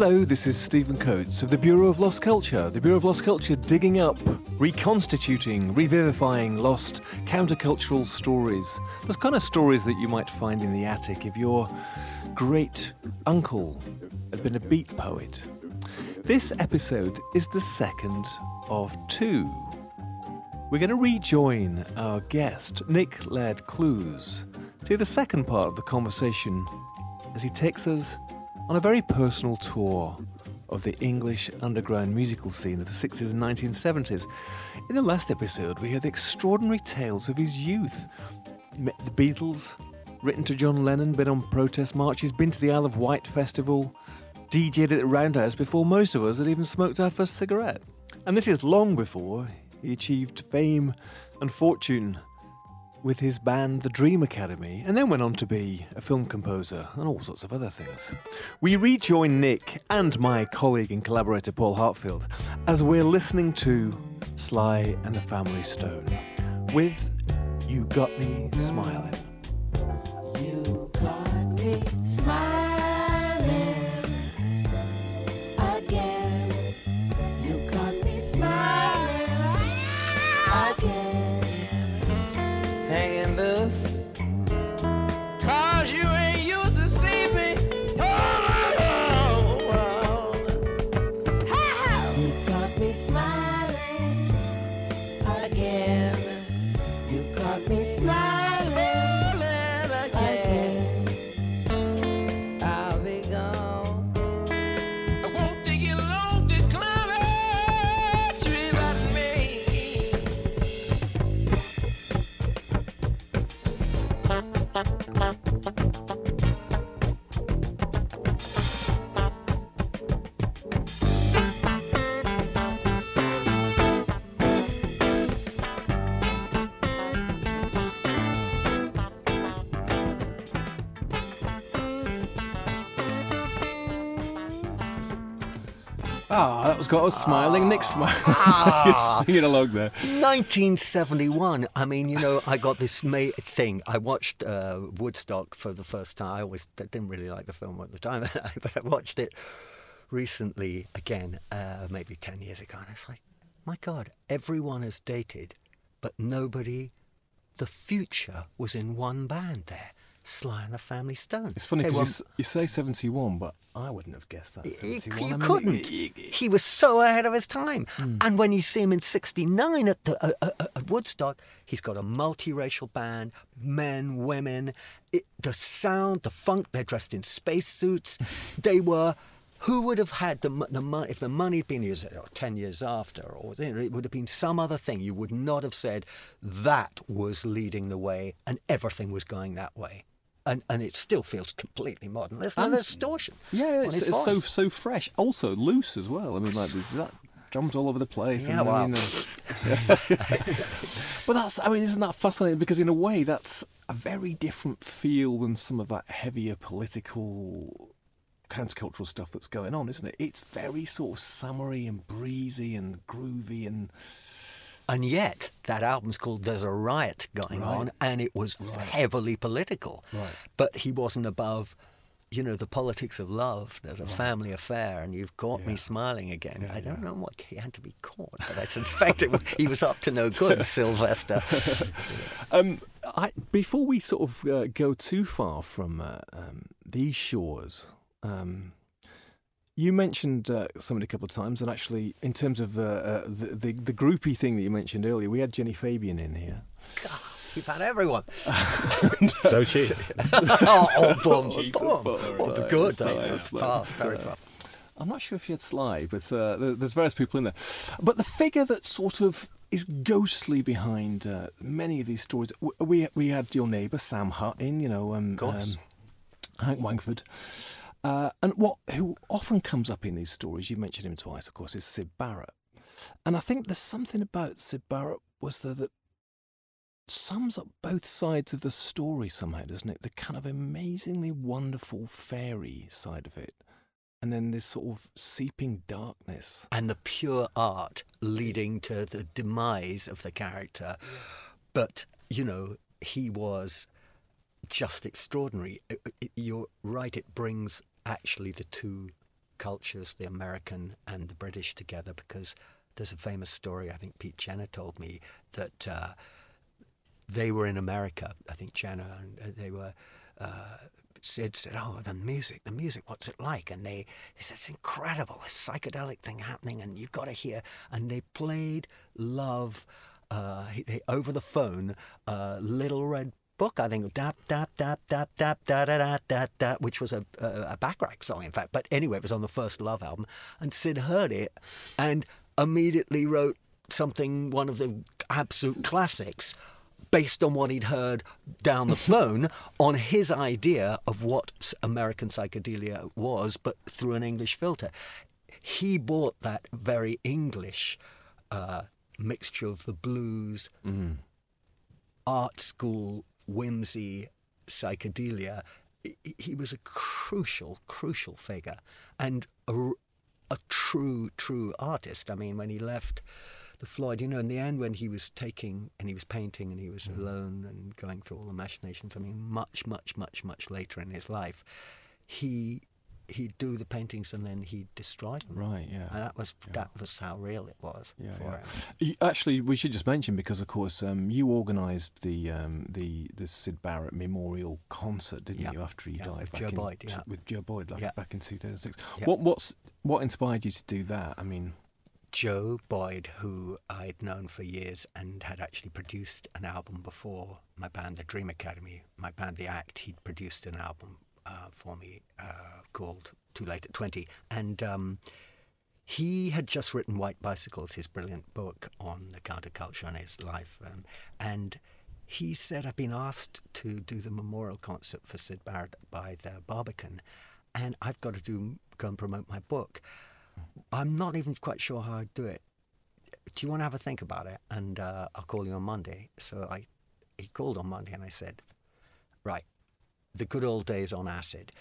Hello, this is Stephen Coates of the Bureau of Lost Culture. The Bureau of Lost Culture digging up, reconstituting, revivifying lost countercultural stories. Those kind of stories that you might find in the attic if your great uncle had been a beat poet. This episode is the second of two. We're going to rejoin our guest, Nick Laird-Clowes, to the second part of the conversation as he takes us on a very personal tour of the English underground musical scene of the 60s and 1970s. In the last episode, we heard the extraordinary tales of his youth. Met the Beatles, written to John Lennon, been on protest marches, been to the Isle of Wight festival, DJ'd at Roundhouse before most of us had even smoked our first cigarette. And this is long before he achieved fame and fortune with his band The Dream Academy, and then went on to be a film composer and all sorts of other things. We rejoin Nick and my colleague and collaborator Paul Hartfield as we're listening to Sly and the Family Stone with You Got Me Smiling. You got me smiling again. Got us smiling. Nick smiling. Ah. Singing along there. 1971. I mean, you know, I got this ma- thing. I watched uh, Woodstock for the first time. I always didn't really like the film at the time, but I watched it recently again, uh, maybe 10 years ago. And it's like, my God, everyone has dated, but nobody, the future was in one band there. Sly and the Family Stone. It's funny because you, you say 71, but I wouldn't have guessed that. You, 71. you I mean, couldn't. it- it- he was so ahead of his time. Hmm. And when you see him in '69 at the uh, uh, uh, at Woodstock, he's got a multiracial band, men, women, it, the sound, the funk. They're dressed in spacesuits. they were. Who would have had the the money if the money had been used uh, ten years after, or you know, it would have been some other thing? You would not have said that was leading the way, and everything was going that way. And, and it still feels completely modern. Listen to And- the distortion. Yeah, it's, it's so so fresh. Also loose as well. I mean, like there's that drums all over the place. Yeah, and, well. you know- but that's I mean, isn't that fascinating? Because in a way, that's a very different feel than some of that heavier political countercultural stuff that's going on, isn't it? It's very sort of summery and breezy and groovy and And yet, that album's called There's a Riot Going Right. On, and it was heavily political. Right. But he wasn't above, you know, the politics of love. There's a family affair, and you've caught me smiling again. Yeah, I don't yeah. know what he had to be caught, but I suspect it, he was up to no good, Sylvester. Um, I, before we sort of uh, go too far from uh, um, these shores, um, you mentioned uh, somebody a couple of times, and actually, in terms of uh, uh, the, the the groupie thing that you mentioned earlier, we had Jenny Fabian in here. You've had everyone. So she. oh, oh, boom, Cheap boom. foot, Oh, good. it's nice, Fast, very fast. I'm not sure if you had Sly, but uh, there's various people in there. But the figure that sort of is ghostly behind uh, many of these stories, we we had your neighbour Sam Hutt in, you know, um, um, Hank Wangford. Uh, and what who often comes up in these stories, you mentioned him twice, of course, is Syd Barrett. And I think there's something about Syd Barrett was there that sums up both sides of the story somehow, doesn't it? The kind of amazingly wonderful fairy side of it, and then this sort of seeping darkness. and the pure art leading to the demise of the character. But, you know, he was just extraordinary. You're right, it brings actually the two cultures, the American and the British together, because there's a famous story I think Pete Jenner told me that uh, they were in America. I think Jenner and uh, they were. Uh, Syd said, "Oh, the music, the music. What's it like?" And they, he said, "It's incredible. This psychedelic thing happening, and you've got to hear." And they played "Love" uh, over the phone. Uh, Little Red Book, I think, dap dap dap dap dap da da da da da, which was a a, a Bacharach song, in fact. But anyway, it was on the first Love album, and Syd heard it, and immediately wrote something, one of the absolute classics based on what he'd heard down the phone on his idea of what American psychedelia was, but through an English filter. He bought that very English uh, mixture of the blues, art school, whimsy, psychedelia. He- was a crucial, crucial figure and a, a true, true artist. I mean, when he left the Floyd, you know, in the end, when he was taking and he was painting and he was mm-hmm. alone and going through all the machinations, I mean, much, much, much, much later in his life, he he'd do the paintings and then he'd destroy them. Right, yeah. And that was that was how real it was Yeah, for yeah. him. Actually, we should just mention because, of course, um, you organised the um, the the Syd Barrett Memorial concert, didn't Yeah, you? After he yeah, died, with back Joe in, Boyd, yeah. with Joe Boyd, like Yeah. back in 2006. Yeah. What what's what inspired you to do that? I mean, Joe Boyd, who I'd known for years and had actually produced an album before my band, the Dream Academy, my band, The Act, he'd produced an album uh, for me uh, called Too Late at 20. And um, he had just written White Bicycles, his brilliant book on the counterculture and his life. Um, and he said, I've been asked to do the memorial concert for Syd Barrett by the Barbican, and I've got to do go and promote my book. I'm not even quite sure how I'd do it. Do you want to have a think about it? And uh, I'll call you on Monday. So I, he called on Monday, and I said, right, the good old days on acid.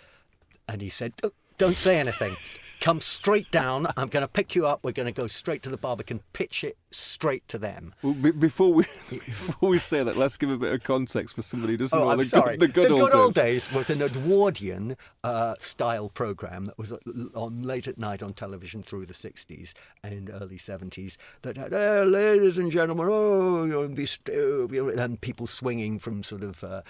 And he said, "Oh, don't say anything. Come straight down. I'm going to pick you up. We're going to go straight to the Barbican, pitch it straight to them. well, be- before we before we say that, let's give a bit of context for somebody who doesn't Oh, know I'm the, sorry. Good, the good old days. days was an Edwardian uh, style program that was uh, on late at night on television through the 60s and early 70s. That had, "Eh, ladies and gentlemen, oh, you'll be still, know," and people swinging from sort of uh,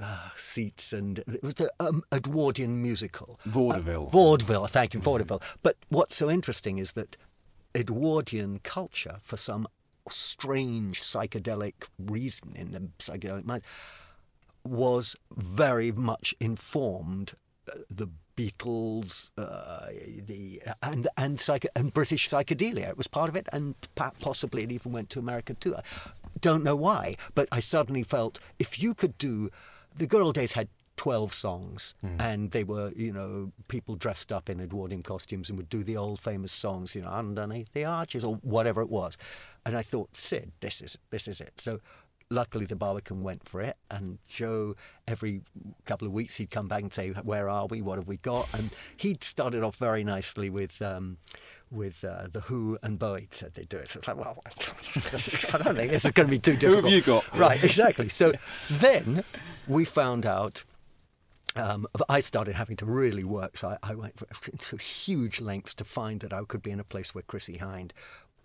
uh, seats, and it was the um, Edwardian musical. Vaudeville. Uh, vaudeville, thank you, vaudeville. But what's so interesting is that Edwardian culture, for some strange psychedelic reason in the psychedelic mind, was very much informed uh, the Beatles, uh, the and and psycho, and British psychedelia. It was part of it, and possibly it even went to America too. I don't know why, but I suddenly felt if you could do, the good old days had. 12 songs and they were you know people dressed up in edwardian costumes and would do the old famous songs you know underneath the arches or whatever it was and i thought syd this is this is it so luckily the Barbican went for it and joe every couple of weeks he'd come back and say where are we what have we got and he'd started off very nicely with um, with uh, the Who and Bowie said they'd do it. So it's like, well, I don't think this is going to be too difficult. Who have you got? Right, exactly. So then we found out um, I started having to really work. So I, I went to huge lengths to find that I could be in a place where Chrissie Hynde,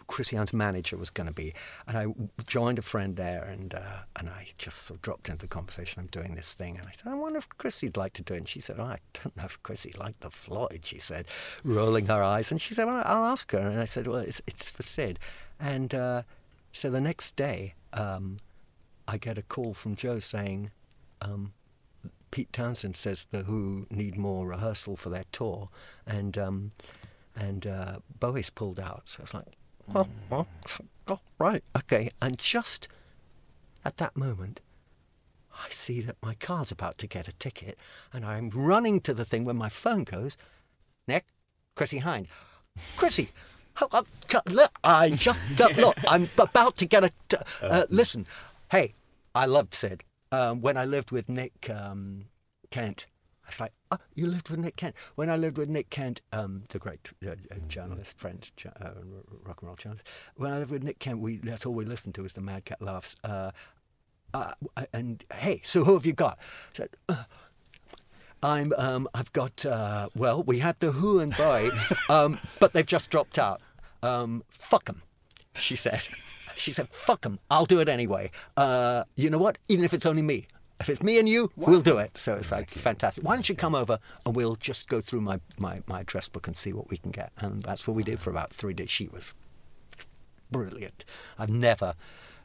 Chrissie Hynde's manager, was going to be. And I joined a friend there, and uh, and I just sort of dropped into the conversation. I'm doing this thing, and I said, I wonder if Chrissie'd like to do it. And she said, oh, I don't know if Chrissie liked the Floyd. She said, rolling her eyes, and she said, Well, I'll ask her. And I said, Well, it's it's for Syd. And uh, so the next day, um, I get a call from Joe saying. Um, Pete Townshend says the Who need more rehearsal for their tour, and um, and uh, Bowie's pulled out. So it's like, oh, well, oh, right, okay. And just at that moment, I see that my car's about to get a ticket, and I'm running to the thing when my phone goes. Nick, Chrissie Hynde, Chrissie. Look, I just look. I'm about to get a. Uh, listen, hey, I loved Syd um, when I lived with Nick um, Kent. I was like, oh, you lived with Nick Kent. When I lived with Nick Kent, um, the great uh, uh, journalist, friend, uh, rock and roll journalist. When I lived with Nick Kent, we that's all we listened to was the Madcap laughs. Uh, uh, and hey, so who have you got? I said, uh, I'm. Um, I've got. Uh, well, we had the Who and Boy, um, but they've just dropped out. Um, them," she said. She said, fuck them, I'll do it anyway. Uh, you know what? Even if it's only me." If it's me and you, we'll do it. So it's like fantastic. Why don't you come over and we'll just go through my, my, my address book and see what we can get? And that's what we did for about three days. She was brilliant. I've never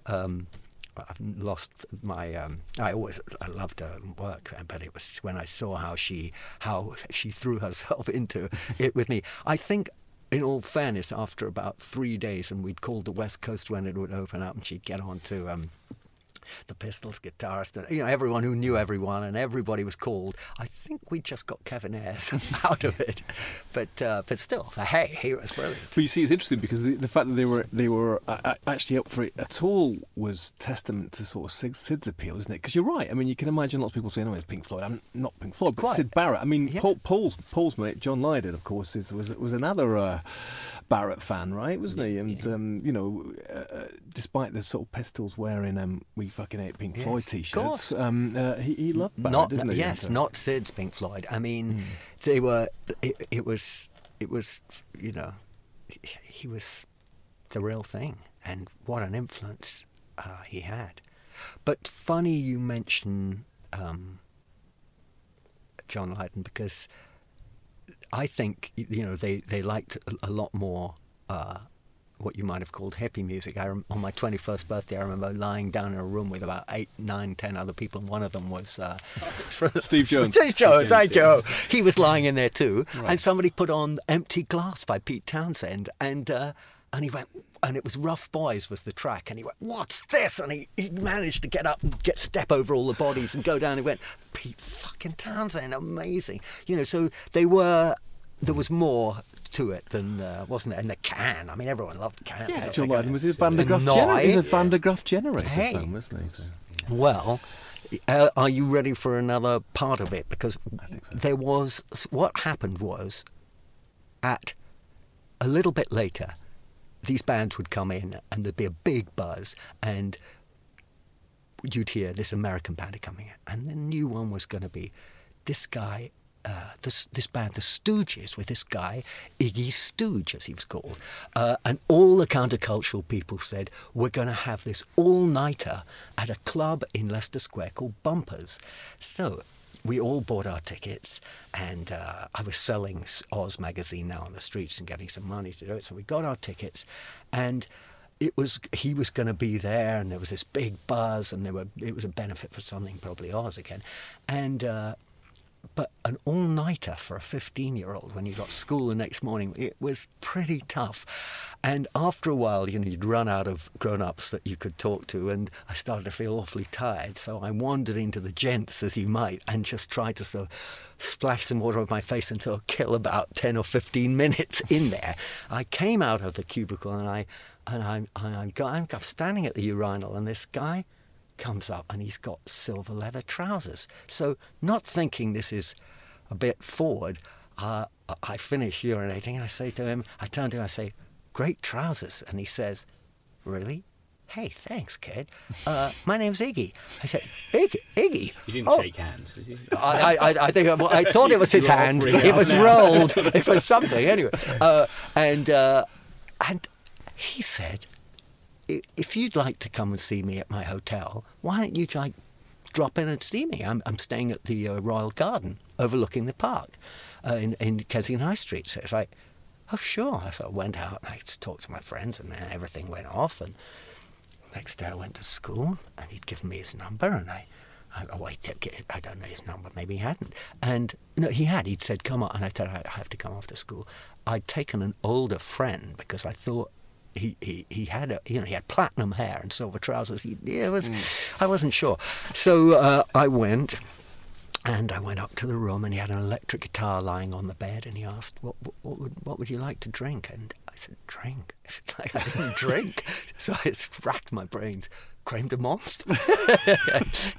um, I've lost my. Um, I always I loved her work, but it was when I saw how she how she threw herself into it with me. I think. In all fairness, after about three days, and we'd called the West Coast when it would open up, and she'd get on to um, the Pistols guitarist, and you know everyone who knew everyone, and everybody was called. I think we just got Kevin Ayers out of it, but uh, but still, hey, he was brilliant. But you see, it's interesting because the, the fact that they were they were uh, uh, actually up for it at all was testament to sort of Syd, Syd's appeal, isn't it? Because you're right. I mean, you can imagine lots of people saying, "Oh, it's Pink Floyd." I'm not Pink Floyd, but Quite. Syd Barrett. I mean, Yeah. Paul, Paul's Paul's mate, John Lydon, of course, is, was was another uh, Barrett fan, right? Wasn't he? And um, you know, uh, uh, despite the sort of Pistols wearing um, "We fucking hate Pink Yes, Floyd" of t-shirts, course. um, uh, he, he loved Barrett, not didn't he? yes, And, uh, not Syd's Pink Floyd. I mean, they were. It, it was. It was. You know, he- he was the real thing, and what an influence uh, he had. But funny you mention um, John Lydon because I think you know they they liked a, a lot more. Uh, what you might have called hippie music. I on my 21st birthday, I remember lying down in a room with about eight, nine, ten other people, and one of them was uh, Steve Jones. Steve Jones, thank you. He was lying in there too, and somebody put on "Empty Glass" by Pete Townshend, and uh, and he went, and it was "Rough Boys" was the track, and he went, "What's this?" And he, he managed to get up and get step over all the bodies and go down. and he went, "Pete fucking Townshend, amazing!" You know, so they were. There was more to it than uh, wasn't there? And the can. I mean, everyone loved can. Yeah, John. Lydon was a Van der Graaf. He's a Van der Graaf generator Hey. film, wasn't he? So- Well, uh, are you ready for another part of it? Because so. there was what happened was at a little bit later, these bands would come in and there'd be a big buzz, and you'd hear this American band coming in, and the new one was going to be this guy. Uh, this this band, the Stooges, with this guy Iggy Stooge, as he was called, uh, and all the countercultural people said we're going to have this all-nighter at a club in Leicester Square called Bumpers. So we all bought our tickets, and uh, I was selling Oz magazine now on the streets and getting some money to do it. So we got our tickets, and it was he was going to be there, and there was this big buzz, and there were it was a benefit for something, probably Oz again, and. Uh, but an all nighter for a 15 year old when you got school the next morning, it was pretty tough. And after a while, you know, you'd run out of grown ups that you could talk to, and I started to feel awfully tired. So I wandered into the gents, as you might, and just tried to sort of splash some water over my face until I kill about 10 or 15 minutes in there. I came out of the cubicle and I, and I'm, I'm, I'm, I'm standing at the urinal, and this guy, comes up and he's got silver leather trousers. So, not thinking this is a bit forward, uh, I finish urinating and I say to him, I turn to him, I say, Great trousers. And he says, Really? Hey, thanks, kid. Uh, my name's Iggy. I said, Iggy? Iggy? You didn't Oh, shake hands, did you? I, I, I think I thought it was his hand. It was now. rolled. It was something anyway. Uh, and uh, and he said, "I- if you'd like to come and see me at my hotel, why don't you like drop in and see me? I'm I'm staying at the uh, Royal Garden overlooking the park uh, in in Kensington High Street. So it's like, oh sure. So I went out and I talked to my friends, and everything went off and. Next day I went to school and he'd given me his number and I, I oh, I, it, I don't know his number, maybe he hadn't. And no, he had. He'd said, come on. And I said, I I have to come after school. I'd taken an older friend because I thought he, he, he had a, you know, he had platinum hair and silver trousers. He, it was, I wasn't sure. So uh, I went and I went up to the room and he had an electric guitar lying on the bed and he asked, what, what, what, would, what would you like to drink? And I said, drink. Like I didn't drink. So I racked my brains. Creme de menthe?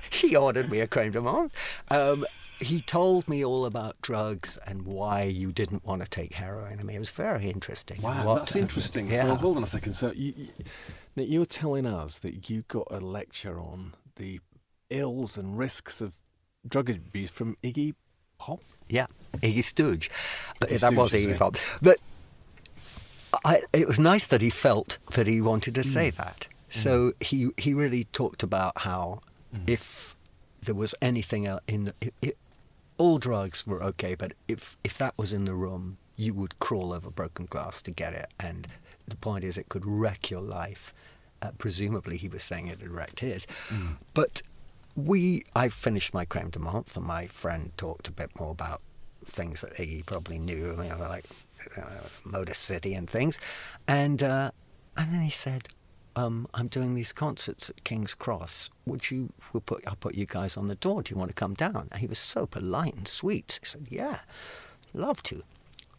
he ordered me a creme de menthe. Um, he told me all about drugs and why you didn't want to take heroin. I mean, it was very interesting. Wow, What- that's interesting. Yeah. So hold on a second. So you, you, Nick, you're telling us that you got a lecture on the ills and risks of drug abuse from Iggy Pop. Yeah, Iggy Stooge. Uh, Iggy that was Stooge, you Iggy. Pop. But I, it was nice that he felt that he wanted to say mm. that. Mm. So he he really talked about how mm. if there was anything in the it, it, all drugs were okay, but if if that was in the room, you would crawl over broken glass to get it. And the point is, it could wreck your life. Uh, presumably, he was saying it had wrecked his. But we, I finished my creme de menthe, and my friend talked a bit more about things that Iggy probably knew, you know, like uh, Motor City and things. And uh, and then he said, um, "I'm doing these concerts at King's Cross. Would you? We'll put I'll put you guys on the door. Do you want to come down?" And he was so polite and sweet. He said, "Yeah, love to."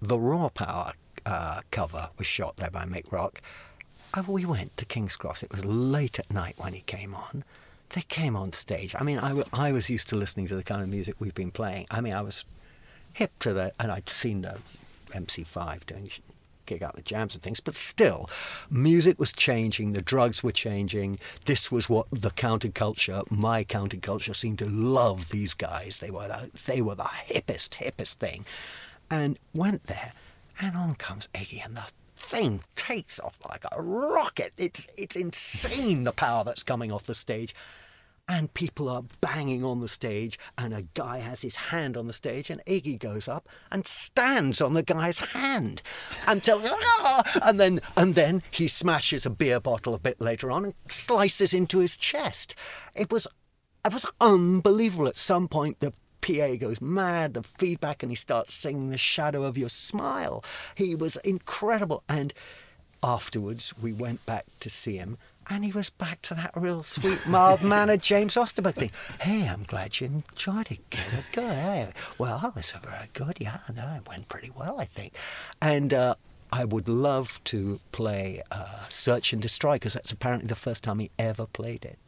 The Raw Power uh, cover was shot there by Mick Rock. And we went to King's Cross. It was late at night when he came on. They came on stage. I mean, I, w- I was used to listening to the kind of music we've been playing. I mean, I was hip to the, and I'd seen the MC5 doing kick out the jams and things, but still, music was changing, the drugs were changing. This was what the counterculture, my counterculture, seemed to love these guys. They were the, they were the hippest, hippest thing. And went there, and on comes Iggy, and the thing takes off like a rocket. It's, it's insane the power that's coming off the stage and people are banging on the stage, and a guy has his hand on the stage, and Iggy goes up and stands on the guy's hand until, "Ah!" and then and then he smashes a beer bottle a bit later on and slices into his chest. It was, it was unbelievable. At some point, the PA goes mad, the feedback, and he starts singing "The Shadow of Your Smile." He was incredible, and afterwards we went back to see him and he was back to that real sweet mild mannered james osterberg thing hey i'm glad you enjoyed it good good hey. well it was very good yeah no, it went pretty well i think and uh, I would love to play uh, Search and Destroy because that's apparently the first time he ever played it.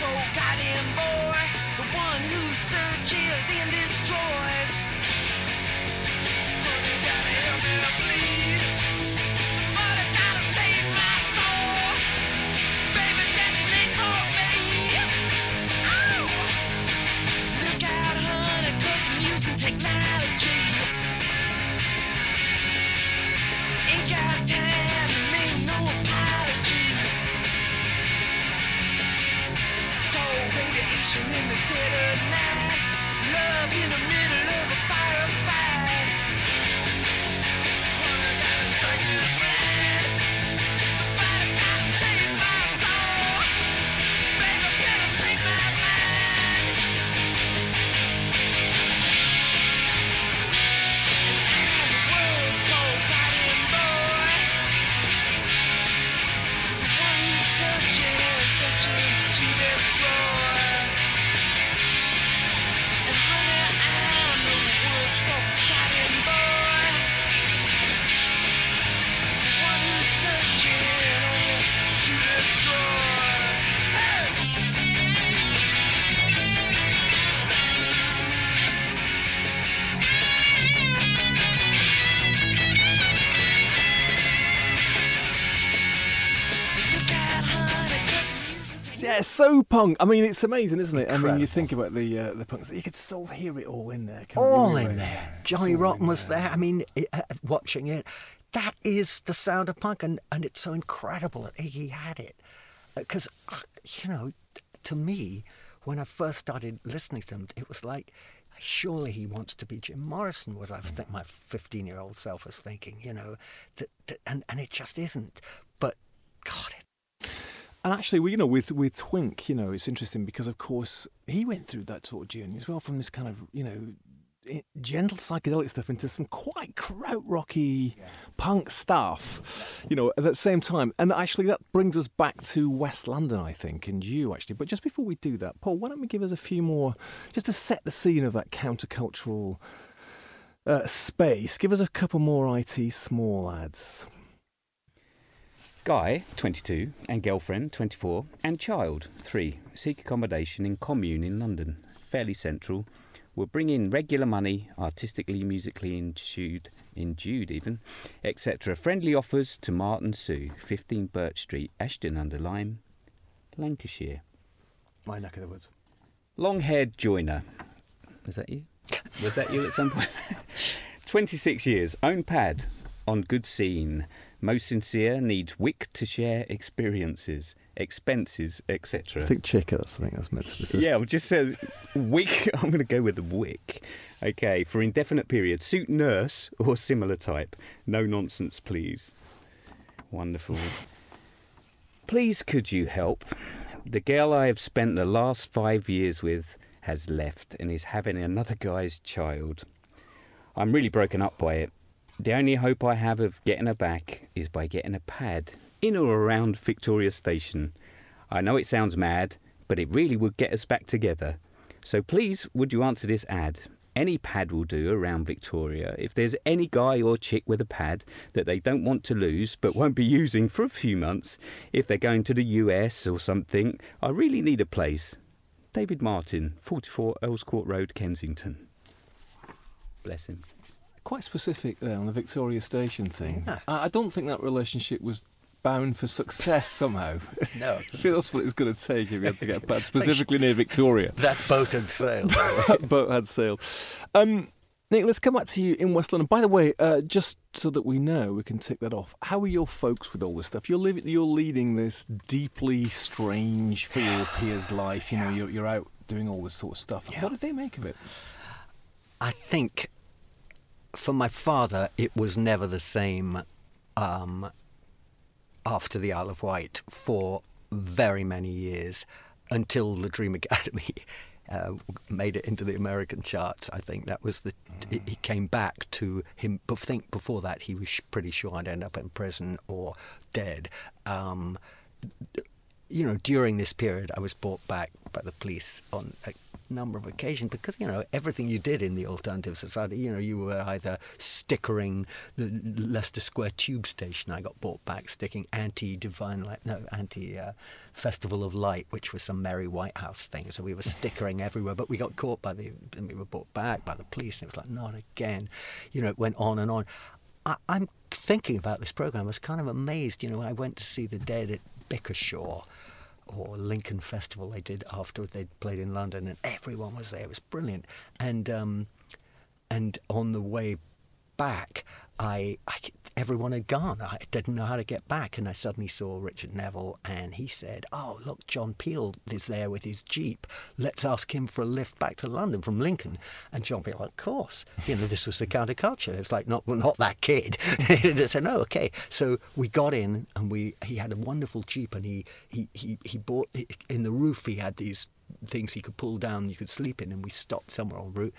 World's forgotten boy, the one who searches in destroys. Yeah, so punk. I mean, it's amazing, isn't it? I mean, you think about the uh, the punks. You could still hear it all in there. all in there. Johnny Rotten was there. I mean, it, uh, watching it, that is the sound of punk, and, and it's so incredible that Iggy had it. Because, you know, to me, when I first started listening to him, it was like, surely he wants to be Jim Morrison, was I was think my 15 year old self was thinking, you know, that, that, and, and it just isn't. But, God, it, And actually, you know, with with Twink, you know, it's interesting because of course he went through that sort of journey as well, from this kind of you know gentle psychedelic stuff into some quite krautrocky punk stuff, you know, at the same time. And actually, that brings us back to West London, I think, and you actually. But just before we do that, Paul, why don't we give us a few more, just to set the scene of that countercultural uh, space? Give us a couple more IT small ads. Guy, 22, and girlfriend, 24, and child, 3, seek accommodation in commune in London, fairly central. Will bring in regular money, artistically, musically endued, endued even, etc. Friendly offers to Martin Sue, 15 Birch Street, Ashton under Lyne, Lancashire. My neck of the woods. Long haired joiner. Was that you? Was that you at some point? 26 years, own pad, on good scene. Most sincere, needs wick to share experiences, expenses, etc. I think chicker, that's the thing that's meant to be. Yeah, it just says wick. I'm going to go with the wick. Okay, for indefinite period. Suit nurse or similar type. No nonsense, please. Wonderful. Please, could you help? The girl I have spent the last five years with has left and is having another guy's child. I'm really broken up by it. The only hope I have of getting her back is by getting a pad in or around Victoria Station. I know it sounds mad, but it really would get us back together. So please, would you answer this ad? Any pad will do around Victoria. If there's any guy or chick with a pad that they don't want to lose but won't be using for a few months, if they're going to the US or something, I really need a place. David Martin, 44 Earls Court Road, Kensington. Bless him. Quite specific there on the Victoria Station thing. Yeah. I, I don't think that relationship was bound for success somehow. No. Feels what it's going to take if you had to get a pad specifically near Victoria. That boat had sailed. that boat had sailed. Um, Nick, let's come back to you in West London. By the way, uh, just so that we know, we can tick that off. How are your folks with all this stuff? You're, living, you're leading this deeply strange, for your peers' life. You know, you're, you're out doing all this sort of stuff. Yeah. What did they make of it? I think for my father, it was never the same um, after the Isle of Wight for very many years until the Dream Academy uh, made it into the American charts. I think that was the. He he came back to him. I think before that, he was pretty sure I'd end up in prison or dead. Um, you know, during this period, I was brought back by the police on a number of occasions because, you know, everything you did in the alternative society, you know, you were either stickering the Leicester Square tube station. I got brought back sticking anti Divine Light, no, anti uh, Festival of Light, which was some Mary Whitehouse thing. So we were stickering everywhere, but we got caught by the, and we were brought back by the police. And it was like, not again. You know, it went on and on. I, I'm thinking about this program. I was kind of amazed. You know, I went to see the Dead at Bickershaw or Lincoln Festival they did after they'd played in London, and everyone was there. It was brilliant. And um, and on the way back, I, I everyone had gone. I didn't know how to get back, and I suddenly saw Richard Neville, and he said, "Oh, look, John Peel is there with his jeep. Let's ask him for a lift back to London from Lincoln." And John Peel, of course, you know, this was the counterculture. It's like not not that kid. I said, "No, okay." So we got in, and we he had a wonderful jeep, and he he he, he bought in the roof. He had these things he could pull down, you could sleep in, and we stopped somewhere en route.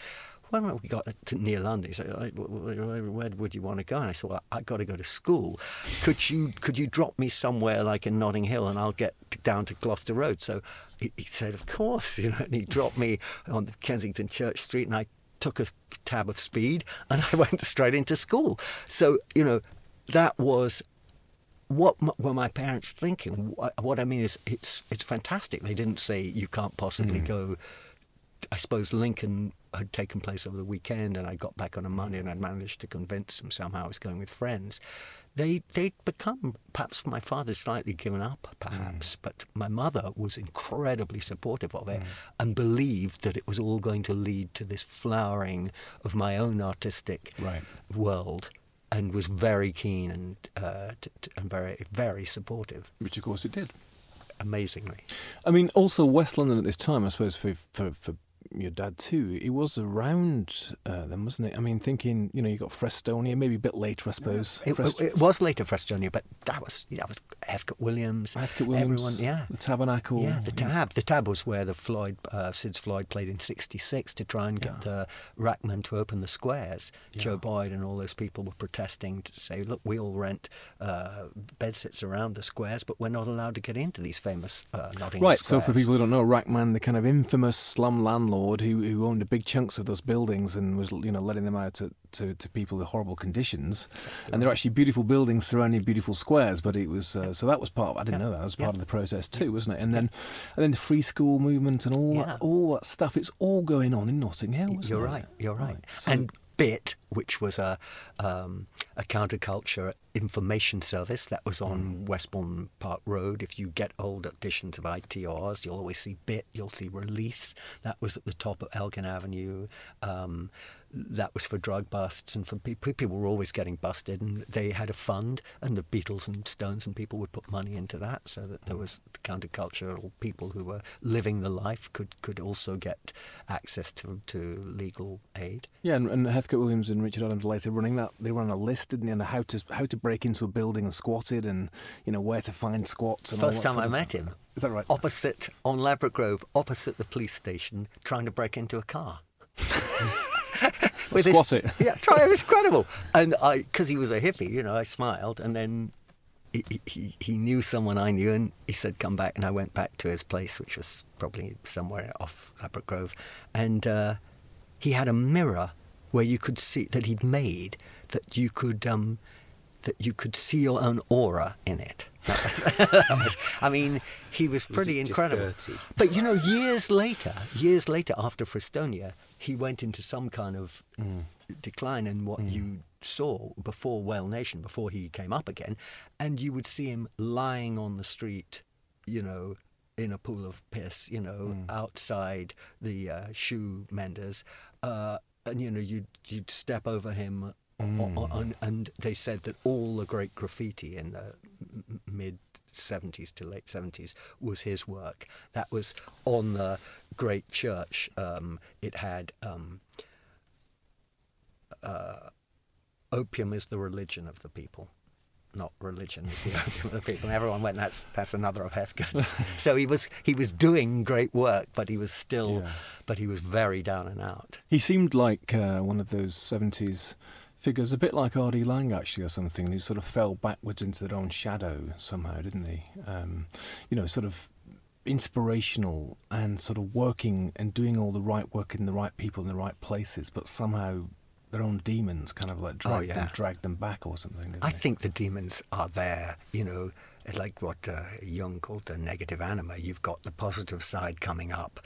When we got to near London, he said, "Where- would you want to go?" And I said, "Well, I've got to go to school. Could you could you drop me somewhere like in Notting Hill, and I'll get down to Gloucester Road?" So he, he said, "Of course," you know, and he dropped me on the Kensington Church Street, and I took a tab of speed, and I went straight into school. So you know, that was what were my parents thinking? What, what I mean is, it's it's fantastic. They didn't say you can't possibly mm. go. I suppose Lincoln had taken place over the weekend, and I got back on a Monday, and I'd managed to convince them somehow I was going with friends. They they'd become perhaps my father slightly given up, perhaps, but my mother was incredibly supportive of it and believed that it was all going to lead to this flowering of my own artistic Right. world and was very keen and uh, t- t- and very very supportive. Which, of course, it did. Amazingly, I mean, also West London at this time, I suppose, for for, for your dad too. It was around uh, then, wasn't it? I mean, thinking you know you got Frestonia, maybe a bit later, I suppose. It, Frest- it was later Frestonia, but that was that was Heathcote Williams. Heathcote Williams, Everyone, yeah. the Tabernacle. Yeah, the tab. The tab was where the Floyd, uh, Syd's Floyd played in '66 to try and get Yeah. the Rachman to open the squares. Yeah. Joe Boyd and all those people were protesting to say, "Look, we all rent uh, bedsits around the squares, but we're not allowed to get into these famous uh, Nottingham Right, so for people who don't know, Rachman, the kind of infamous slum landlord who, who owned big chunks of those buildings and was, you know, letting them out to, to, to people in horrible conditions. And they're actually beautiful buildings surrounding beautiful squares, but it was, uh, so that was part, Of, I didn't know that, that was part of the process too, wasn't it? And then, and then the free school movement and all, Yeah. that, all that stuff, it's all going on in Notting Hill, You're it? right. You're right. So- and BIT, which was a um, a counterculture information service that was Mm. on Westbourne Park Road. If you get old editions of ITRs, you'll always see BIT. You'll see Release. That was at the top of Elgin Avenue. Um, that was for drug busts and for people. People were always getting busted, and they had a fund, and the Beatles and Stones and people would put money into that, so that there mm. was the countercultural people who were living the life could could also get access to to legal aid. Yeah, and, and Heathcote Williams and Richard Adams later running that they ran a list, didn't they, on how to how to break into a building and squat it, and you know where to find squats. And all First time I met him, Is that right? opposite on Ladbroke Grove, opposite the police station, trying to break into a car. With Squat it. Yeah, try. It was incredible. And I, because he was a hippie, you know, I smiled, and then he, he he knew someone I knew, and he said, "Come back." And I went back to his place, which was probably somewhere off Ladbroke Grove, and uh, he had a mirror where you could see that he'd made that you could um, that you could see your own aura in it. Was- I mean, he was pretty just incredible. But you know, years later, years later after Frestonia, he went into some kind of decline in what you saw before Whale Nation, before he came up again, and you would see him lying on the street, you know, in a pool of piss, you know, outside the uh, shoe menders, uh, and you know, you'd you'd step over him. o- o- on- and they said that all the great graffiti in the mid 70s to late 70s was his work. That was on the great church. Um, it had um, uh, opium is the religion of the people. Not religion is the opium of the people. And everyone went, that's that's another of Heathcote's. so he was he was doing great work, but he was still, Yeah. but he was very down and out. He seemed like uh, one of those 70s figures, a bit like R.D. Laing, actually, or something, who sort of fell backwards into their own shadow somehow, didn't he? Um, you know, sort of inspirational and sort of working and doing all the right work in the right people in the right places, but somehow their own demons kind of like dragged, them, yeah. dragged them back or something. I they? think the demons are there, you know, like what uh, Jung called the negative anima. You've got the positive side coming up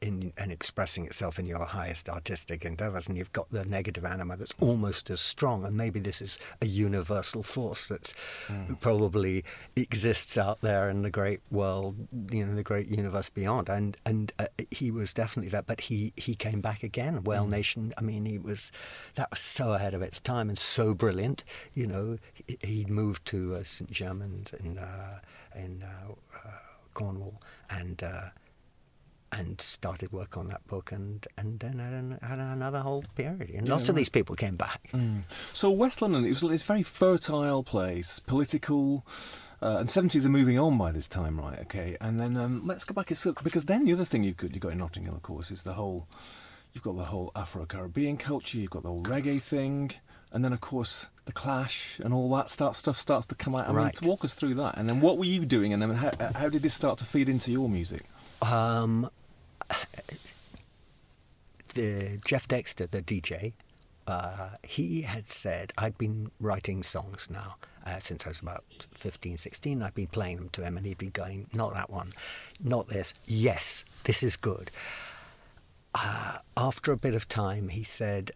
in, and expressing itself in your highest artistic endeavors, and you've got the negative anima that's almost as strong. And maybe this is a universal force that probably exists out there in the great world, you know, the great universe beyond. And and uh, he was definitely that, but he he came back again. Whale Nation. I mean, he was that was so ahead of its time and so brilliant. You know, he, he moved to uh, St Germans in uh, in uh, uh, Cornwall and. And started work on that book, and and then had, an, had another whole period. And Yeah, lots of these people came back. Mm. So West London, it was it's a very fertile place, political, uh, and seventies are moving on by this time, right? Okay, and then um, let's go back. It's, because then the other thing you've got, you've got in Notting Hill, of course, is the whole. You've got the whole Afro-Caribbean culture. You've got the whole reggae thing, and then of course the Clash and all that start stuff starts to come out. I mean, Right. to walk us through that, and then what were you doing, and then how, how did this start to feed into your music? Um, the Jeff Dexter, the DJ, uh, he had said I'd been writing songs now uh, since I was about 15, 16. I'd been playing them to him, and he'd been going, "Not that one, not this. Yes, this is good." Uh, after a bit of time, he said,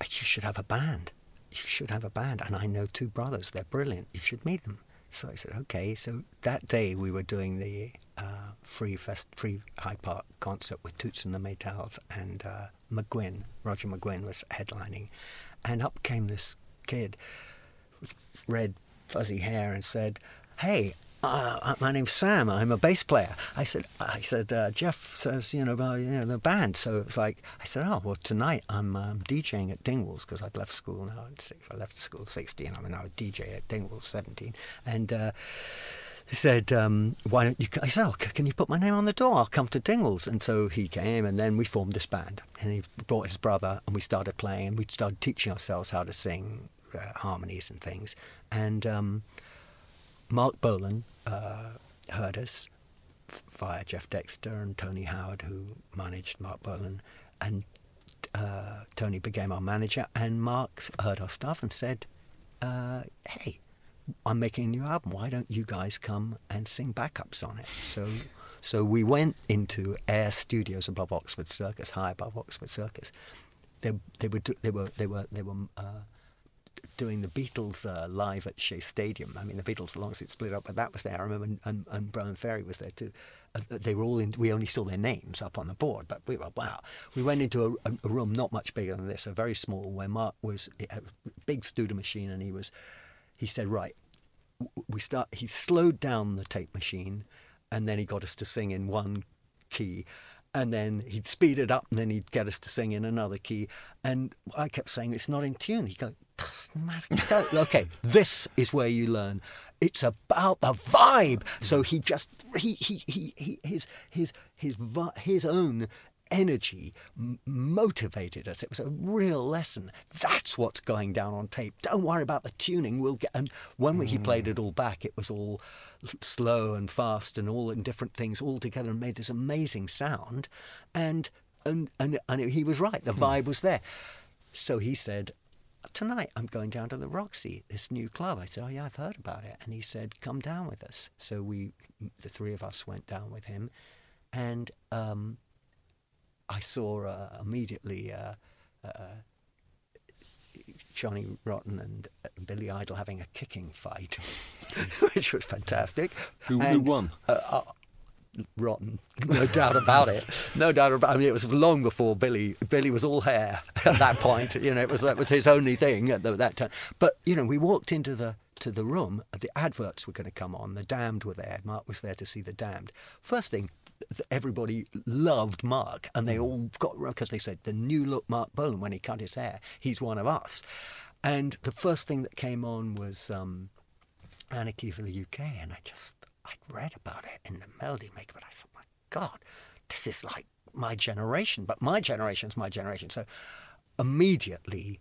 "You should have a band. You should have a band." And I know two brothers; they're brilliant. You should meet them. So I said, "Okay." So that day we were doing the uh, free fest, free Hyde Park concert with Toots and the Maytals, and uh, McGuinn, Roger McGuinn was headlining, and up came this kid with red fuzzy hair and said, "Hey, uh, my name's Sam. I'm a bass player. I said, I said, uh, Jeff says, you know, about you know the band. So it was like, I said, oh well, tonight I'm um, DJing at Dingwalls because I'd left school now. I left school at 16. I'm now a DJ at Dingwalls 17, and. Uh, he said, um, "Why don't you?" I said, oh, "Can you put my name on the door? I'll come to Dingwalls." And so he came, and then we formed this band. And he brought his brother, and we started playing, and we started teaching ourselves how to sing uh, harmonies and things. And um, Marc Bolan uh, heard us via Jeff Dexter and Tony Howard, who managed Marc Bolan, and uh, Tony became our manager. And Mark heard our stuff and said, uh, "Hey, I'm making a new album. Why don't you guys come and sing backups on it?" So. So we went into Air Studios above Oxford Circus, high above Oxford Circus. They, they were they were they were they were uh, doing the Beatles uh, live at Shea Stadium. I mean, the Beatles, long it split up, but that was there. I remember, and, and, and Bryan Ferry was there too. Uh, they were all in. We only saw their names up on the board, but we were wow. We went into a, a room not much bigger than this, a very small, where Marc was a big Studer machine, and he was. He said, "Right, we start." He slowed down the tape machine, and then he got us to sing in one key. And then he'd speed it up, and then he'd get us to sing in another key. And I kept saying, "It's not in tune." He'd go, "Doesn't matter." Okay, this is where you learn. It's about the vibe. So he just he he he, he his his his his own energy m- motivated us. It was a real lesson. That's what's going down on tape. Don't worry about the tuning. We'll get. And when we, he played it all back, it was all slow and fast and all in different things all together and made this amazing sound. And and and, and he was right. The vibe was there. So he said. Tonight I'm going down to the Roxy, this new club. I said, "Oh yeah, I've heard about it." And he said, "Come down with us." So we, the three of us, went down with him, and um, I saw uh, immediately uh, uh, Johnny Rotten and Billy Idol having a kicking fight, which was fantastic. Who, who And, won? uh, uh, Rotten, no doubt about it. No doubt about. I mean, it was long before Billy. Billy was all hair at that point. You know, it was that was his only thing at the, that time. But you know, we walked into the to the room. The adverts were going to come on. The Damned were there. Marc was there to see the Damned. First thing, th- everybody loved Marc, and they all got because they said the new look Marc Bolan when he cut his hair. He's one of us. And the first thing that came on was um, Anarchy for the UK, and I just I'd read about it in the Melody Maker, but I thought, my God, this is like my generation. But my generation's my generation. So immediately,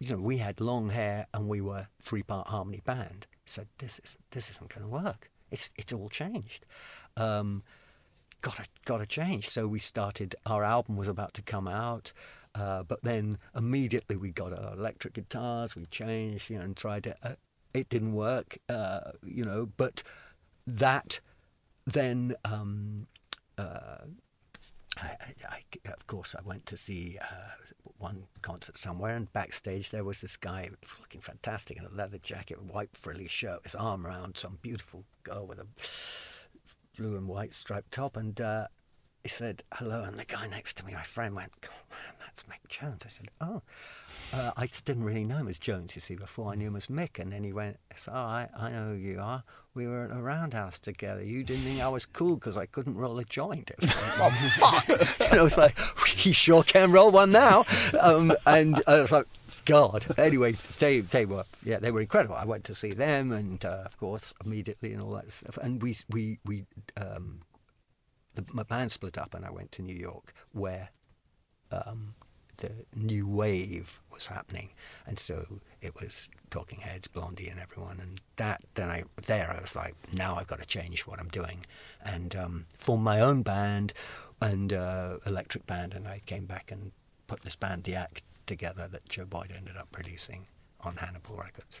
you know, we had long hair and we were three part harmony band. So this is this isn't going to work. It's it's all changed. Um, gotta gotta change. So we started. Our album was about to come out, uh, but then immediately we got our electric guitars. We changed, you know, and tried to. Uh, it didn't work, uh, you know. But that then. Um, uh, I, I, of course, I went to see uh, one concert somewhere, and backstage there was this guy looking fantastic in a leather jacket, white frilly shirt, his arm around some beautiful girl with a blue and white striped top, and uh, he said hello, and the guy next to me, my friend, went, "God, man, that's Mick Jones." I said, "Oh." Uh, I didn't really know him as Jones, you see, before I knew him as Mick. And then he went, so I, I know who you are. We were at a roundhouse together. You didn't think I was cool because I couldn't roll a joint. It was like, oh, fuck. you know, like, he sure can roll one now. Um, and I was like, God. Anyway, they, they were, yeah, they were incredible. I went to see them and, uh, of course, immediately and all that stuff. And we, we, we, um, the, my band split up and I went to New York where um, the new wave was happening, and so it was Talking Heads, Blondie, and everyone. And that then I there I was like, now I've got to change what I'm doing, and um, form my own band and uh, electric band. And I came back and put this band, The Act, together that Joe Boyd ended up releasing on Hannibal Records.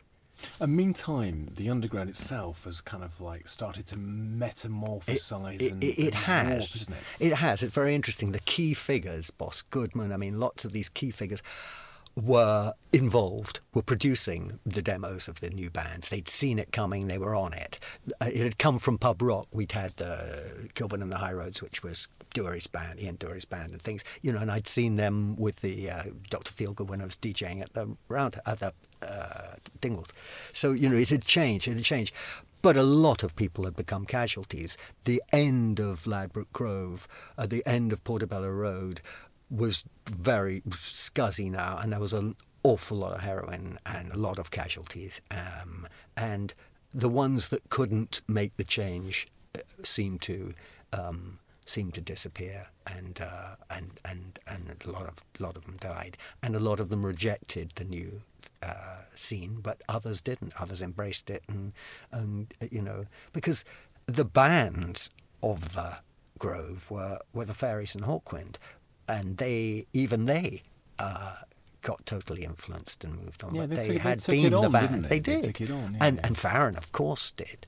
And meantime, the underground itself has kind of like started to metamorphosize it, and, it, it and has. isn't it? It has. It's very interesting. The key figures, Boss Goodman, I mean, lots of these key figures were involved, were producing the demos of the new bands. They'd seen it coming, they were on it. Uh, It had come from pub rock. We'd had uh, Kilburn and the High Roads, which was Dury's band, Ian Dury's band, and things, you know, and I'd seen them with the uh, Dr. Feelgood when I was DJing at the round at the uh. So, you know, it had changed, it had changed. But a lot of people had become casualties. The end of Ladbroke Grove, uh, the end of Portobello Road, was very scuzzy now, and there was an awful lot of heroin and a lot of casualties. Um, and the ones that couldn't make the change uh, seemed to um, seemed to disappear, and uh, and and and a lot of lot of them died, and a lot of them rejected the new uh, scene, but others didn't. Others embraced it, and and uh, you know because the bands of the Grove were were the Fairies and Hawkwind, and they even they. Uh, Got totally influenced and moved on. Yeah, but they they, they had it been the band. they? They They did, on, and and Farren, of course, did.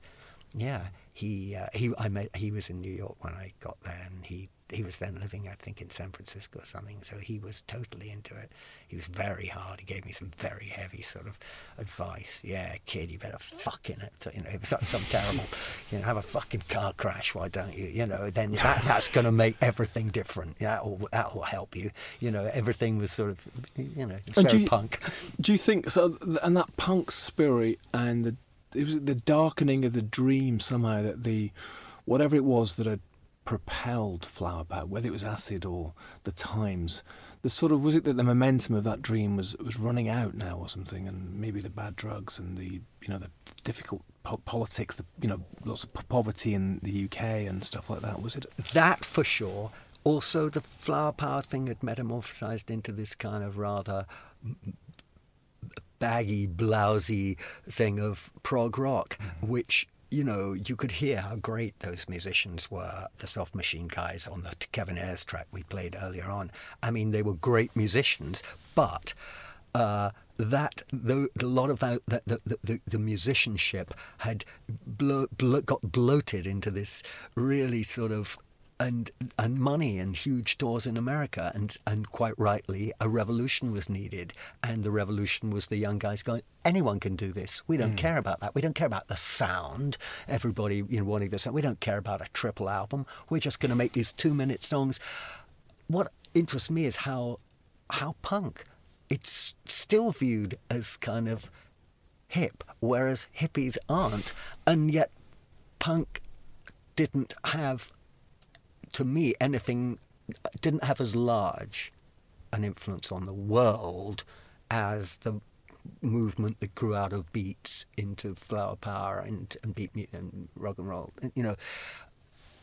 Yeah, he uh, he I met he was in New York when I got there, and he he was then living I think in San Francisco or something. So he was totally into it. He was very hard. He gave me some very heavy sort of advice. Yeah, kid, you better fucking it. You know, if it's some terrible, you know, have a fucking car crash. Why don't you? You know, then that, that's going to make everything different. Yeah, that will that will help you. You know, everything was sort of, you know, it's And do very you- punk. Do you think so? And that punk spirit and the it was the darkening of the dream somehow that the whatever it was that had propelled Flower Power, whether it was acid or the times, the sort of was it that the momentum of that dream was was running out now or something, and maybe the bad drugs and the you know the difficult po- politics, the you know lots of poverty in the UK and stuff like that. Was it? That for sure. Also, the flower power thing had metamorphosized into this kind of rather baggy, blousy thing of prog rock, which you know you could hear how great those musicians were. The Soft Machine guys on the Kevin Ayers track we played earlier on. I mean, they were great musicians, but. Uh, that the, a lot of that, the, the, the, the musicianship had blo- blo- got bloated into this really sort of and and money and huge tours in America. And and quite rightly a revolution was needed. And the revolution was the young guys going anyone can do this. We don't mm. care about that. We don't care about the sound. Everybody you know wanting the sound. We don't care about a triple album. We're just going to make these two minute songs. What interests me is how how punk. It's still viewed as kind of hip whereas hippies aren't. And yet punk didn't have to me, anything didn't have as large an influence on the world as the movement that grew out of beats into flower power and, and beat and rock and roll. You know,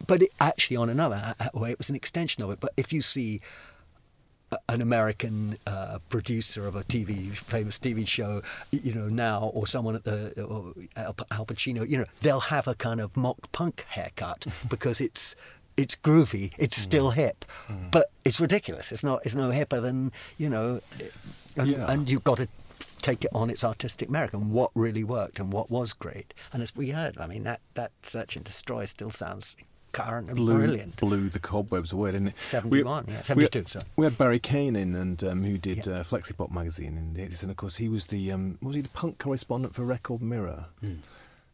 but it, actually, on another uh, way, it was an extension of it. But if you see an American uh, producer of a TV famous TV show, you know now, or someone at the or Al, Al Pacino, you know, they'll have a kind of mock punk haircut because it's it's groovy, it's still hip, but it's ridiculous. It's not. It's no hipper than you know, and, Yeah. and you've got to take it on its artistic merit and what really worked and what was great. And as we heard, I mean that that Search and Destroy still sounds current and blew, brilliant. blew the cobwebs away, didn't it? 71, We- yeah, we- 72, sorry. We had Barry Cain in, and um, who did Yeah. uh, Flexipop magazine in the 80s, and of course he was the um, was he the punk correspondent for Record Mirror, Hmm.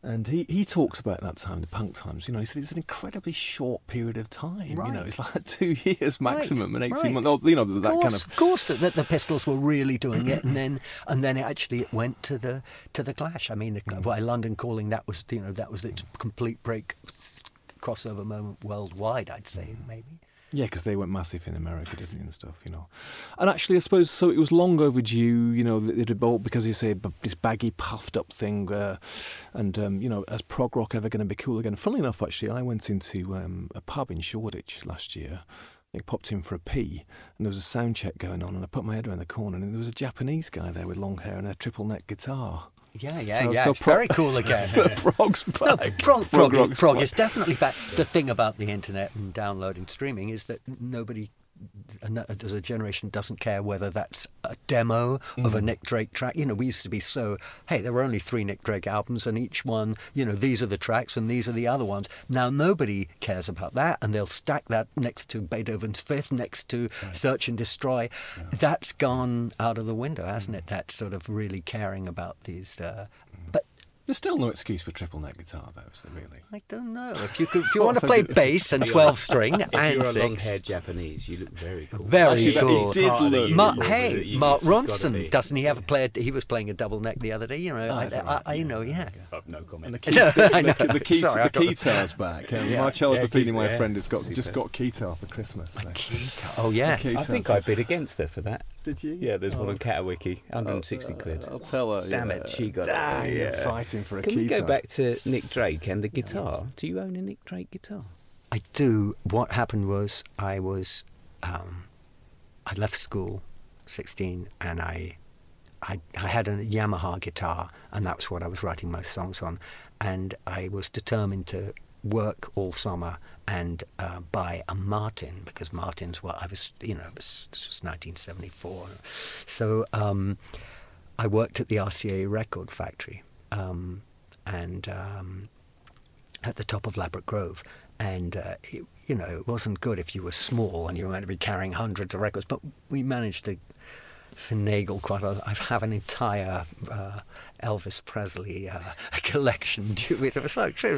And he, he talks about that time, the punk times. You know, he said it's an incredibly short period of time. You know, it's like two years maximum, and eighteen right. months. You know that course, kind of. of course that, the Pistols were really doing it, and then and then it actually it went to the to the Clash. I mean, the, Mm. why London Calling that was you know that was its complete break crossover moment worldwide. I'd say Mm. maybe. Yeah, because they went massive in America, didn't they, and stuff, you know. And actually, I suppose so. It was long overdue, you know. It had all because you say this baggy, puffed up thing, uh, and um, you know, as prog rock ever going to be cool again? Funnily enough, actually, I went into um, a pub in Shoreditch last year. I popped in for a pee, and there was a sound check going on, and I put my head around the corner, and there was a Japanese guy there with long hair and a triple neck guitar. Yeah, yeah, So- yeah. so it's pro- very cool again. so prog's No, back. prog, prog, rock's prog back. is definitely back. The thing about the internet and downloading streaming is that nobody, there's a generation doesn't care whether that's a demo of Mm. a Nick Drake track. You know, we used to be so, hey, there were only three Nick Drake albums, and each one, you know, these are the tracks and these are the other ones. Now nobody cares about that, and they'll stack that next to Beethoven's Fifth, next to Search and Destroy. That's gone out of the window, hasn't Mm. it? That sort of really caring about these. Uh, There's still no excuse for triple neck guitar, though, is there really? I don't know. If you could, if you want to play bass and twelve string If and you're a six, long-haired Japanese, you look very cool. Very Actually, cool. it did Part look- Mark, hey, that Mark Ronson, doesn't he have a player? He was playing a double neck the other day. You know, Oh, I, is I, right? I, you know, yeah. Oh, no comment. And the, key, No, I the, the, key, Sorry, the got- guitar's back. Um, Yeah. Marcello Yeah, Papini, my yeah. friend, has got just got keytar for Christmas. So. Guitar. Oh yeah. I think I bid against her for that. Did you? Yeah, there's one Oh. on Catawiki, 160 Uh, quid. I'll tell her. Damn yeah. it, she got it. Ah, Yeah. fighting for a Can we go back to Nick Drake and the guitar? Do you own a Nick Drake guitar? I do. What happened was I was, um, I left school, 16, and I, I, I had a Yamaha guitar, and that was what I was writing my songs on, and I was determined to work all summer and uh, buy a Martin because Martins were I was you know this was 1974, so um, I worked at the RCA record factory, um, and. Um, at the top of Ladbroke Grove. And, uh, it, you know, it wasn't good if you were small and you were meant to be carrying hundreds of records, but we managed to finagle quite a I have an entire uh, Elvis Presley uh, collection.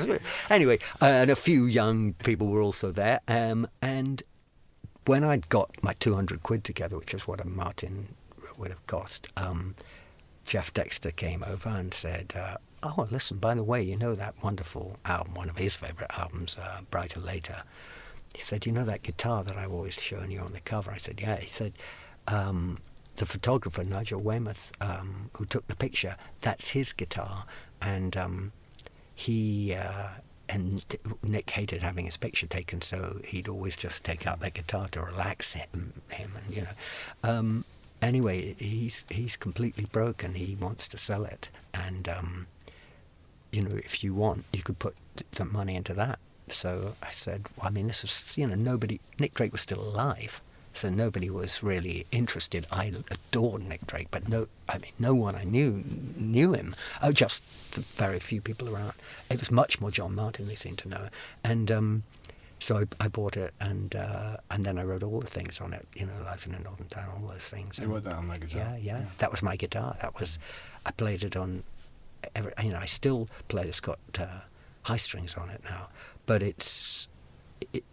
it was. Anyway, uh, and a few young people were also there. Um, and when I'd got my 200 quid together, which is what a Martin would have cost, um, Jeff Dexter came over and said, uh, "Oh, listen, by the way, you know that wonderful album, one of his favourite albums, uh, Bryter Layter." He said, "You know that guitar that I've always shown you on the cover?" I said, "Yeah." He said, um, "The photographer Nigel Weymouth, um, who took the picture, that's his guitar, and um, he." Uh, and Nick hated having his picture taken, so he'd always just take out that guitar to relax him, him and you know. Um, anyway, he's he's completely broken. He wants to sell it, and um, you know, if you want, you could put some money into that. So I said, well, I mean, this was you know nobody. Nick Drake was still alive, so nobody was really interested. I adored Nick Drake, but no, I mean, no one I knew knew him. Oh, just very few people around. It was much more John Martyn. They seemed to know, and. Um, so I, I bought it, and uh, and then I wrote all the things on it. You know, Life in a Northern Town, all those things. You and- wrote that on that guitar? Yeah, yeah, That was my guitar. That was, I played it on. Every, you know, I still play. it. It's got uh, high strings on it now, but it's, it,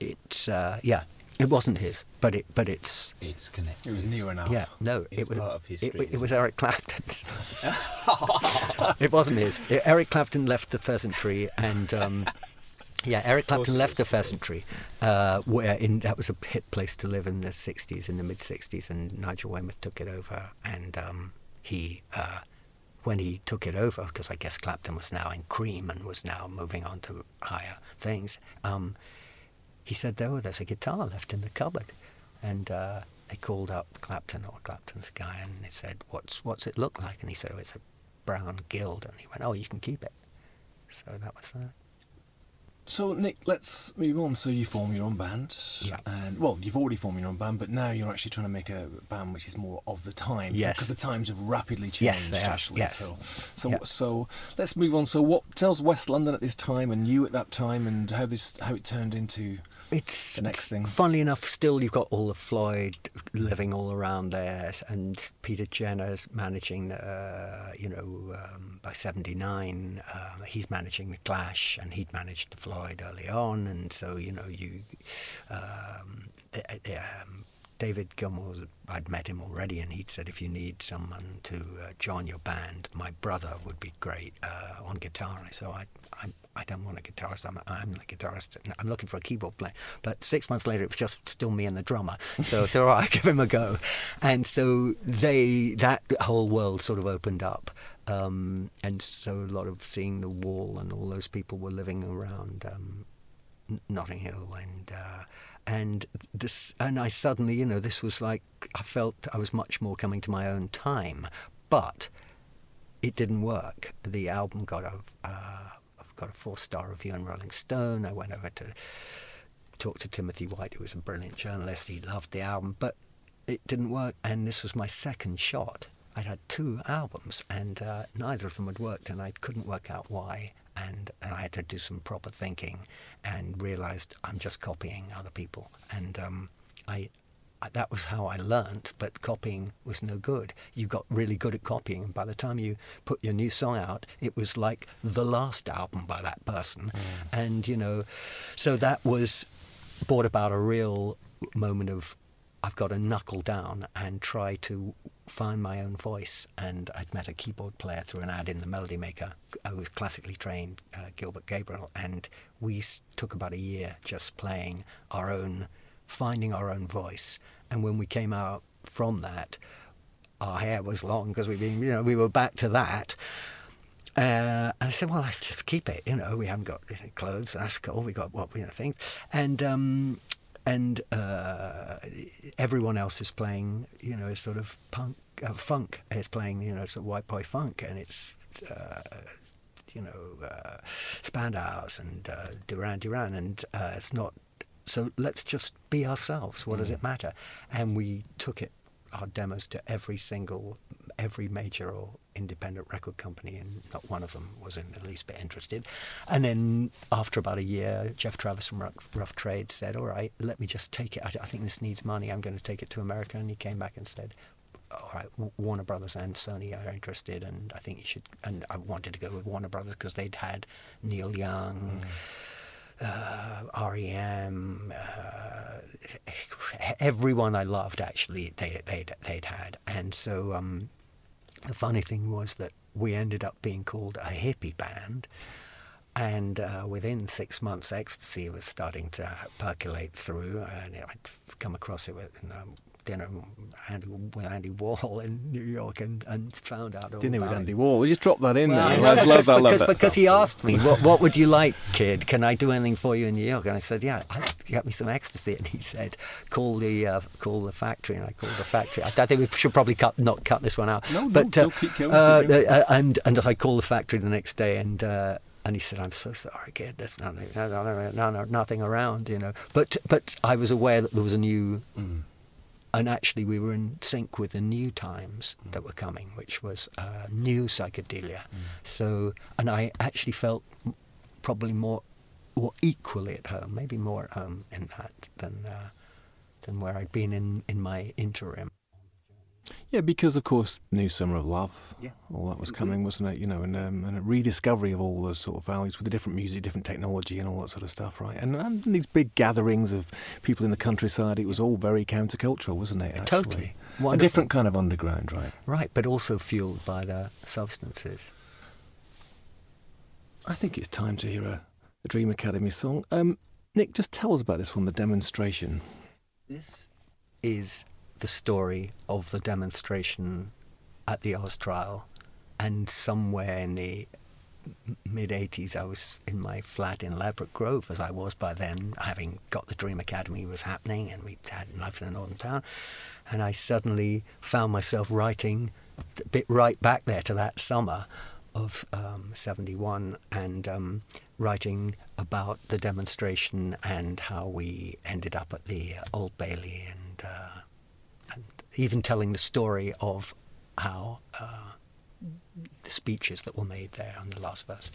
it's uh, yeah. It wasn't his, but it, but it's It's connected. It was new enough. yeah. No, It's it was part of history, It, wa- it isn't was it? Eric Clapton's. it wasn't his. Eric Clapton left the Pheasantry and. Um, yeah, Eric Clapton left the. Pheasantry, uh, where in that was a hit place to live in the '60s, in the mid '60s, and Nigel Weymouth took it over. And um, he, uh, when he took it over, because I guess Clapton was now in Cream and was now moving on to higher things, um, he said, "Oh, there's a guitar left in the cupboard," and uh, they called up Clapton or Clapton's guy, and they said, "What's what's it look like?" And he said, "Oh, it's a brown Guild," and he went, "Oh, you can keep it." So that was that. So Nick, let's move on. So you form your own band, Yeah. and well, you've already formed your own band, but now you're actually trying to make a band which is more of the time. Yes. because the times have rapidly changed. Yes, they. Actually, Yes. so so Yeah. so let's move on. So what tells West London at this time, and you at that time, and how this how it turned into It's the next thing. Funnily enough, still you've got all of Floyd living all around there, and Peter Jenner's managing. Uh, you know, um, by '79, um, he's managing the Clash, and he'd managed the Floyd early on, and so you know you. Um, uh, um, David Gilmour, I'd met him already, and he'd said if you need someone to uh, join your band, my brother would be great uh, on guitar. So I, I, I don't want a guitarist. I'm, I'm the guitarist. I'm looking for a keyboard player. But six months later, it was just still me and the drummer. So so all right, give him a go. And so they that whole world sort of opened up. Um, and so a lot of seeing the wall and all those people were living around um, Notting Hill and uh, and this and I suddenly you know this was like I felt I was much more coming to my own time, but it didn't work. The album got a uh, got a four star review in Rolling Stone. I went over to talk to Timothy White, who was a brilliant journalist. He loved the album, but it didn't work. And this was my second shot. I'd had two albums, and uh, neither of them had worked, and I couldn't work out why. And, and I had to do some proper thinking, and realised I'm just copying other people. And um, I, that was how I learnt, but copying was no good. You got really good at copying, and by the time you put your new song out, it was like the last album by that person. And, you know, so that was brought about a real moment of I've got to knuckle down and try to find my own voice. And I'd met a keyboard player through an ad in the Melody Maker who was classically trained, uh, Gilbert Gabriel, and we took about a year just playing our own, finding our own voice. And when we came out from that, our hair was long because we been, you know, we were back to that. Uh, and I said, well, let's just keep it. You know, we haven't got any clothes. That's cool. We got what you know things, and um, and uh, everyone else is playing. You know, a sort of punk uh, funk is playing. You know, sort of white boy funk, and it's. Uh, you know, uh, Spandau's and uh, Duran Duran, and uh, it's not. So let's just be ourselves. What does mm. it matter? And we took it, our demos to every single, every major or independent record company, and not one of them was in the least bit interested. And then after about a year, Geoff Travis from Rough, Rough Trade said, "All right, let me just take it. I, I think this needs money. I'm going to take it to America." And he came back and said, all right, Warner Brothers and Sony are interested, and I think you should. And I wanted to go with Warner Brothers because they'd had Neil Young, mm. Uh, REM, uh, everyone I loved actually they they'd, they'd had, and so um, the funny thing was that we ended up being called a hippie band. And uh, within six months, ecstasy was starting to percolate through, and I'd come across it with dinner Andy, with Andy Warhol in New York, and, and found out all Dinner with Andy it. Warhol. You just drop that in Well, there. I know, I love because, that. I love because, because stuff. he asked me, what, what would you like, kid? Can I do anything for you in New York? And I said, yeah, I, get me some ecstasy. And he said, call the uh, call the factory. And I called the factory. I, I think we should probably cut not cut this one out. No, no, but, don't keep going, uh, uh, and and I called the factory the next day and. Uh, and he said, "I'm so sorry, kid. There's nothing, no, no, no, no, no, nothing around, you know." But, but I was aware that there was a new Mm. And actually we were in sync with the new times that were coming, which was uh, new psychedelia. So, and I actually felt probably more, or equally at home, maybe more at home in that than uh, than where I'd been in in my interim. Yeah, because of course, New Summer of Love, Yeah. all that was coming, wasn't it? You know, and, um, and a rediscovery of all those sort of values with the different music, different technology, and all that sort of stuff, right? And, and these big gatherings of people in the countryside, it was all very countercultural, wasn't it? Actually? Totally. A different kind of underground, right? Right, but also fueled by the substances. I think it's time to hear a, a Dream Academy song. Um, Nick, just tell us about this one, the demonstration. This is the story of the demonstration at the Oz trial, and somewhere in the mid 80s, I was in my flat in Ladbroke Grove, as I was by then, having got the Dream Academy was happening, and we'd had life in a northern town, and I suddenly found myself writing a bit right back there to that summer of um, 71 and um, writing about the demonstration and how we ended up at the Old Bailey and, uh, even telling the story of how uh, the speeches that were made there on the last verse.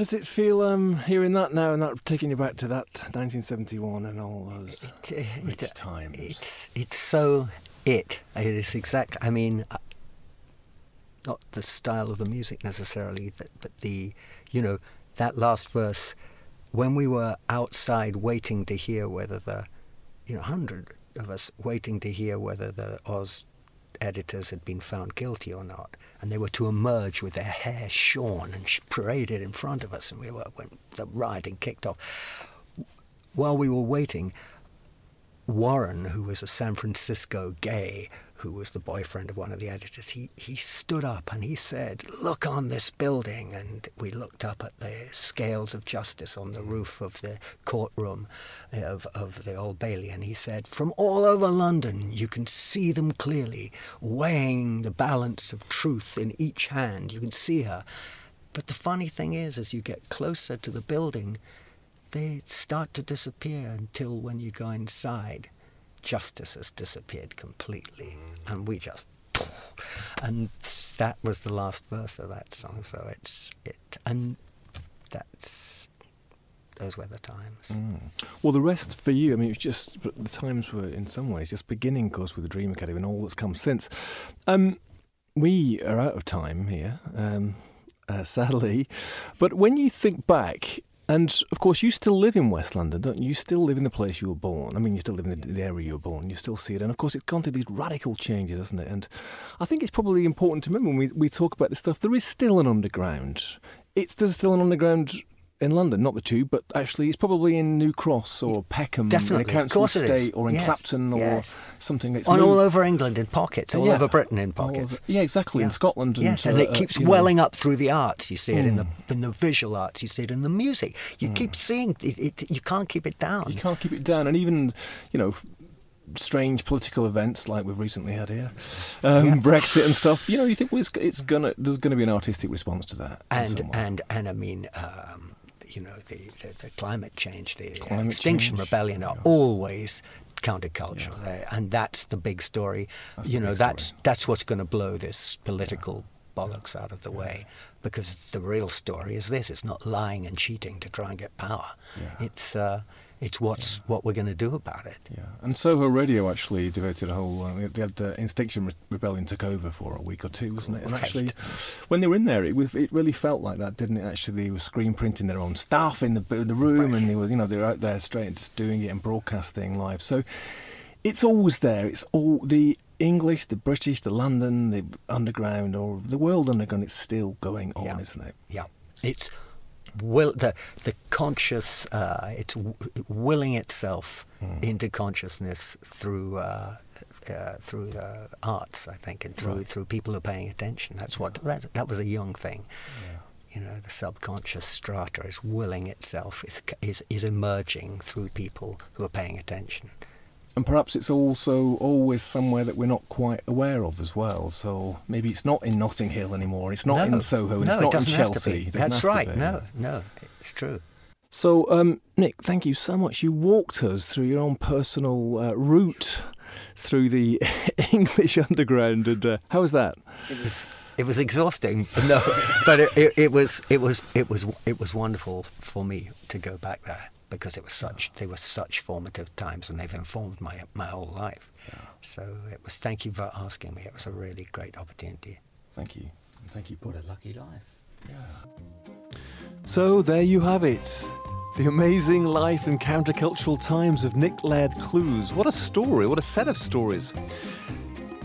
Does it feel um, hearing that now and that taking you back to that 1971 and all those It- it- rich times? It's it's so it. It is exact. I mean, uh, not the style of the music necessarily, but the you know that last verse when we were outside waiting to hear whether the you know hundred of us waiting to hear whether the Oz editors had been found guilty or not, and they were to emerge with their hair shorn and paraded in front of us, and we were when the rioting kicked off. While we were waiting, Warren, who was a San Francisco gay, who was the boyfriend of one of the editors, he, he stood up and he said, Look on this building. And we looked up at the scales of justice on the mm. roof of the courtroom of, of the Old Bailey. And he said, From all over London, you can see them clearly, weighing the balance of truth in each hand. You can see her. But the funny thing is, as you get closer to the building, they start to disappear until when you go inside, justice has disappeared completely, and we just. And that was the last verse of that song. So it's it, and that's those were the times. Mm. Well, the rest for you, I mean, it was just the times were in some ways just beginning, of course, with the Dream Academy and all that's come since. Um, we are out of time here, um, uh, sadly. But when you think back, and of course, you still live in West London, don't you? You still live in the place you were born. I mean, you still live in the, the area you were born. You still see it, and of course, it's gone through these radical changes, hasn't it? And I think it's probably important to remember when we, we talk about this stuff. There is still an underground. It's there's still an underground in London, not the Tube, but actually, it's probably in New Cross or Peckham, Definitely, in a of council course it is. estate, or in Yes, Clapton, or yes. something. It's On all over England in pockets, all Yeah. over Britain in pockets. over- yeah, exactly. In Scotland, and, yes, and uh, it uh, keeps know. welling up through the arts. You see it in the Mm. in the visual arts. You see it in the music. You keep seeing it, it. You can't keep it down. You can't keep it down, and even you know. Strange political events like we've recently had here, um, Yeah. Brexit and stuff. You know, you think well, it's, it's gonna there's gonna be an artistic response to that. and and and I mean, um, you know, the, the, the climate change, the Climate Extinction change, Rebellion are yeah. always countercultural, They- and that's the big story. That's you know, that's story. that's what's going to blow this political bollocks out of the way, because the real story is this: it's not lying and cheating to try and get power. Yeah. It's uh, it's what's what we're going to do about it. Yeah, and Soho Radio actually devoted a whole. Uh, they had uh, Extinction Re- Rebellion took over for a week or two, wasn't it? And Right. actually, when they were in there, it was it really felt like that, didn't it? Actually, they were screen printing their own stuff in the the room, and they were you know they were out there straight just doing it and broadcasting live. So it's always there. It's all the English, the British, the London, the Underground, or the World Underground, it's still going on, Yeah. isn't it? Yeah, it's will the the conscious. Uh, it's w- willing itself into consciousness through uh, uh, through the arts, I think, and through Right. through people who are paying attention. That's what that that was a young thing. You know, the subconscious strata is willing itself, is, is is emerging through people who are paying attention. And perhaps it's also always somewhere that we're not quite aware of as well. So maybe it's not in Notting Hill anymore. It's not no, in Soho, and no, it's it not in have to Chelsea. be. That's right. No, no, it's true. So, um, Nick, thank you so much. You walked us through your own personal uh, route through the English underground, and uh, how was that? It was it was exhausting, but no, but it, it, it was it was it was it was wonderful for me to go back there because it was such they were such formative times and they've informed my my whole life. So it was. Thank you for asking me. It was a really great opportunity. Thank you. Thank you, What a lucky life. Yeah. So there you have it. The amazing life and countercultural times of Nick Laird-Clowes. What a story, what a set of stories.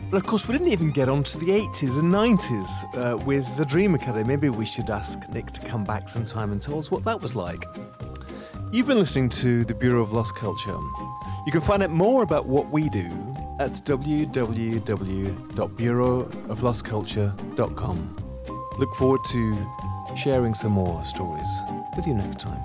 But of course, we didn't even get on to the 80s and 90s uh, with the Dream Academy. Maybe we should ask Nick to come back sometime and tell us what that was like. You've been listening to the Bureau of Lost Culture. You can find out more about what we do at www.bureauoflostculture.com. Look forward to sharing some more stories with you next time.